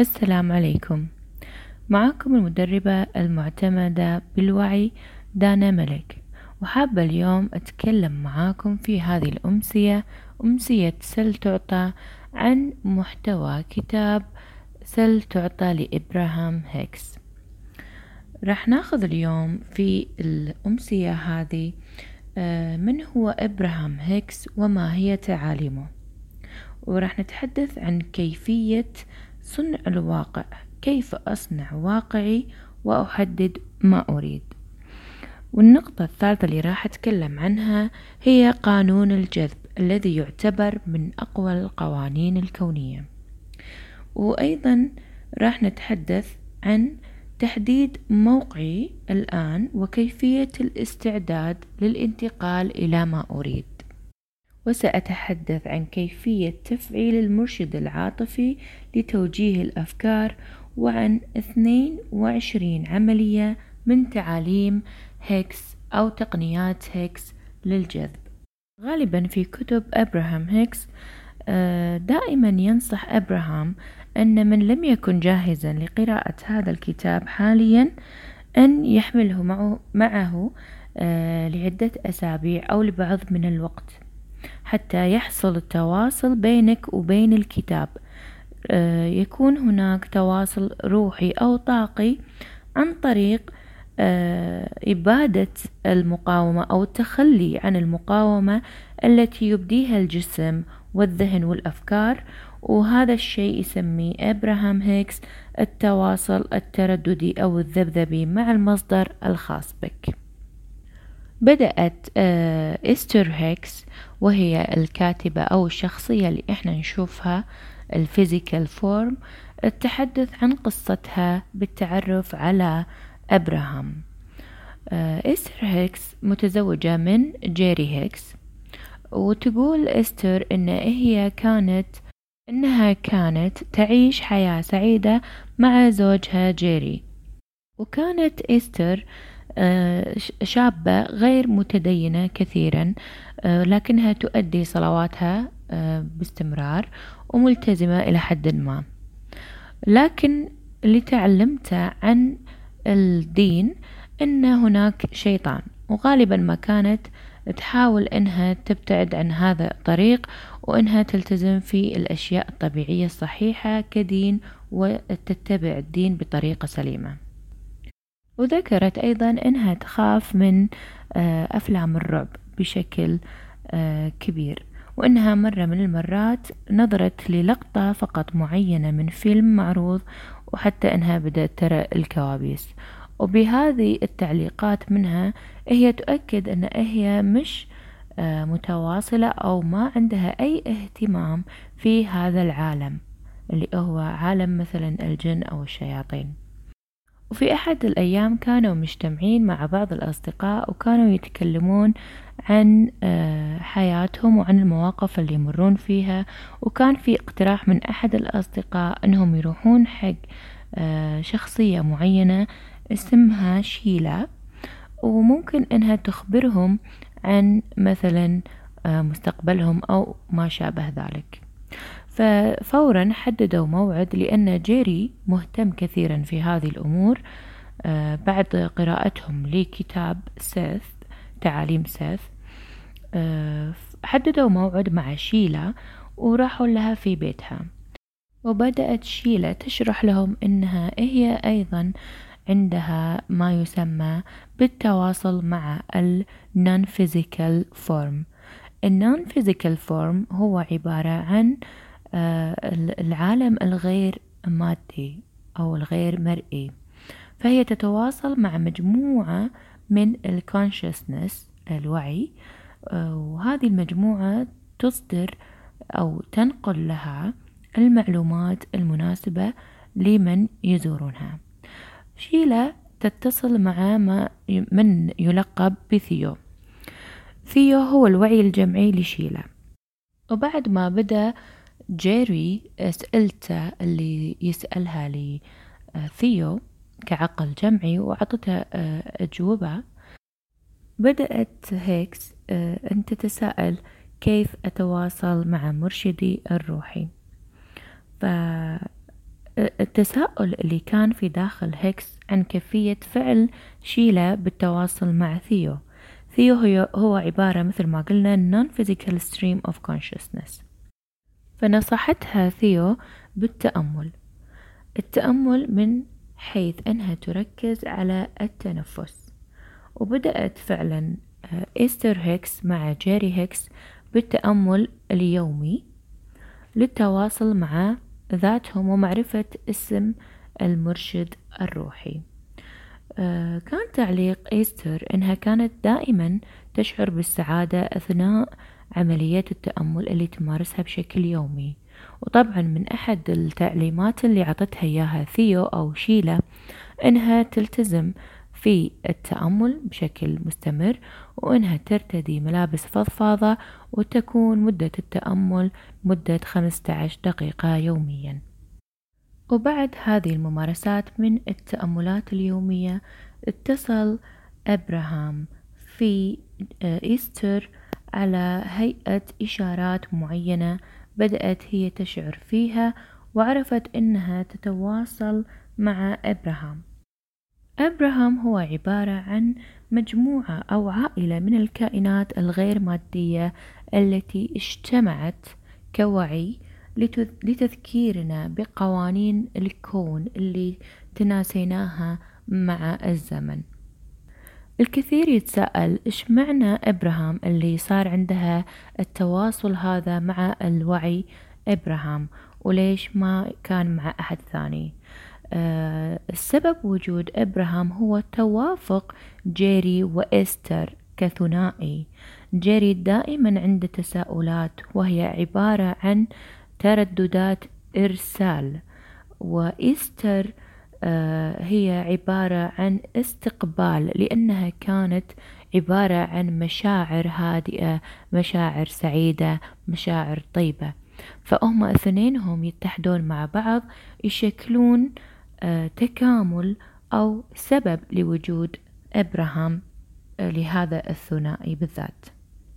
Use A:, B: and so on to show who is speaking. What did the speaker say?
A: السلام عليكم. معكم المدربة المعتمدة بالوعي دانا ملك. وحابة اليوم أتكلم معاكم في هذه الأمسية أمسية سل تعطى عن محتوى كتاب سل تعطى لإبراهام هيكس. راح ناخذ اليوم في الأمسية هذه آه، من هو إبراهام هيكس وما هي تعاليمه. وراح نتحدث عن كيفية صنع الواقع. كيف أصنع واقعي وأحدد ما أريد؟ والنقطة الثالثة اللي راح أتكلم عنها هي قانون الجذب الذي يعتبر من أقوى القوانين الكونية. وأيضا راح نتحدث عن تحديد موقعي الآن وكيفية الاستعداد للانتقال إلى ما أريد. وسأتحدث عن كيفية تفعيل المرشد العاطفي لتوجيه الأفكار وعن 22 عملية من تعاليم هيكس أو تقنيات هيكس للجذب. غالبا في كتب أبراهام هيكس آه، دائما ينصح أبراهام أن من لم يكن جاهزا لقراءة هذا الكتاب حاليا أن يحمله معه, آه، لعدة أسابيع أو لبعض من الوقت. حتى يحصل التواصل بينك وبين الكتاب. آه، يكون هناك تواصل روحي أو طاقي عن طريق آه، إبادة المقاومة أو التخلي عن المقاومة التي يبديها الجسم والذهن والأفكار. وهذا الشيء يسميه إبراهام هيكس التواصل الترددي أو الذبذبي مع المصدر الخاص بك. بدأت آه، إستر هيكس وهي الكاتبة أو الشخصية اللي إحنا نشوفها ال physical form التحدث عن قصتها بالتعرف على أبراهام. آه، إستر هيكس متزوجة من جيري هيكس وتقول إستر إن هي كانت إنها كانت تعيش حياة سعيدة مع زوجها جيري. وكانت إستر شابة غير متدينة كثيرا آه، لكنها تؤدي صلواتها آه، باستمرار وملتزمة إلى حد ما. لكن اللي تعلمته عن الدين أن هناك شيطان وغالبا ما كانت تحاول أنها تبتعد عن هذا الطريق وأنها تلتزم في الأشياء الطبيعية الصحيحة كدين وتتبع الدين بطريقة سليمة. وذكرت أيضا أنها تخاف من آه، أفلام الرعب بشكل آه، كبير وأنها مرة من المرات نظرت للقطة فقط معينة من فيلم معروض وحتى أنها بدأت ترى الكوابيس. وبهذه التعليقات منها هي تؤكد أن هي مش آه، متواصلة أو ما عندها أي اهتمام في هذا العالم اللي هو عالم مثلا الجن أو الشياطين. وفي أحد الأيام كانوا مجتمعين مع بعض الأصدقاء وكانوا يتكلمون عن آه، حياتهم وعن المواقف اللي يمرون فيها وكان في اقتراح من أحد الأصدقاء أنهم يروحون حق آه، شخصية معينة اسمها شيلا وممكن أنها تخبرهم عن مثلا آه، مستقبلهم أو ما شابه ذلك. ففورا حددوا موعد لأن جيري مهتم كثيرا في هذه الأمور. آه، بعد قراءتهم لكتاب سيث تعاليم سيث آه، حددوا موعد مع شيلا وراحوا لها في بيتها. وبدأت شيلا تشرح لهم إنها هي أيضا عندها ما يسمى بالتواصل مع ال non-physical form ال non-physical form هو عبارة عن آه، العالم الغير مادي أو الغير مرئي. فهي تتواصل مع مجموعة من الكونشسنس الوعي آه، وهذه المجموعة تصدر أو تنقل لها المعلومات المناسبة لمن يزورونها. شيلا تتصل مع ما من يلقب بثيو. ثيو هو الوعي الجمعي لشيلا وبعد ما بدأ جيري سألته اللي يسألها لثيو كعقل جمعي وعطته آه، أجوبة. بدأت هيكس آه، أن تتساءل كيف أتواصل مع مرشدي الروحي. فاتخذت التساؤل اللي كان في داخل هيكس عن كيفية فعل شيلا بالتواصل مع ثيو. ثيو هو عبارة مثل ما قلنا non-physical stream of consciousness. فنصحتها ثيو بالتأمل. التأمل من حيث أنها تركز على التنفس. وبدأت فعلا آه، إيستر هيكس مع جيري هيكس بالتأمل اليومي للتواصل مع ذاتهم ومعرفة اسم المرشد الروحي. آه، كان تعليق إيستر إنها كانت دائما تشعر بالسعادة أثناء عمليات التأمل اللي تمارسها بشكل يومي. وطبعا من أحد التعليمات اللي عطتها إياها ثيو أو شيلا إنها تلتزم في التأمل بشكل مستمر وإنها ترتدي ملابس فضفاضة وتكون مدة التأمل مدة 15 دقيقة يوميا. وبعد هذه الممارسات من التأملات اليومية اتصل أبراهام في إيستر على هيئة إشارات معينة بدأت هي تشعر فيها وعرفت أنها تتواصل مع أبراهام. أبراهام هو عبارة عن مجموعة أو عائلة من الكائنات الغير مادية التي اجتمعت كوعي لتذكيرنا بقوانين الكون اللي تناسيناها مع الزمن. الكثير يتساءل إيش معنى إبراهام اللي صار عندها التواصل هذا مع الوعي إبراهام؟ وليش ما كان مع أحد ثاني؟ آه السبب وجود إبراهام هو توافق جيري وإستر كثنائي. جيري دائما عنده تساؤلات وهي عبارة عن ترددات إرسال وإستر هي عبارة عن استقبال لأنها كانت عبارة عن مشاعر هادئة مشاعر سعيدة مشاعر طيبة. فهم اثنينهم يتحدون مع بعض يشكلون آه، تكامل أو سبب لوجود إبراهام آه، لهذا الثنائي بالذات.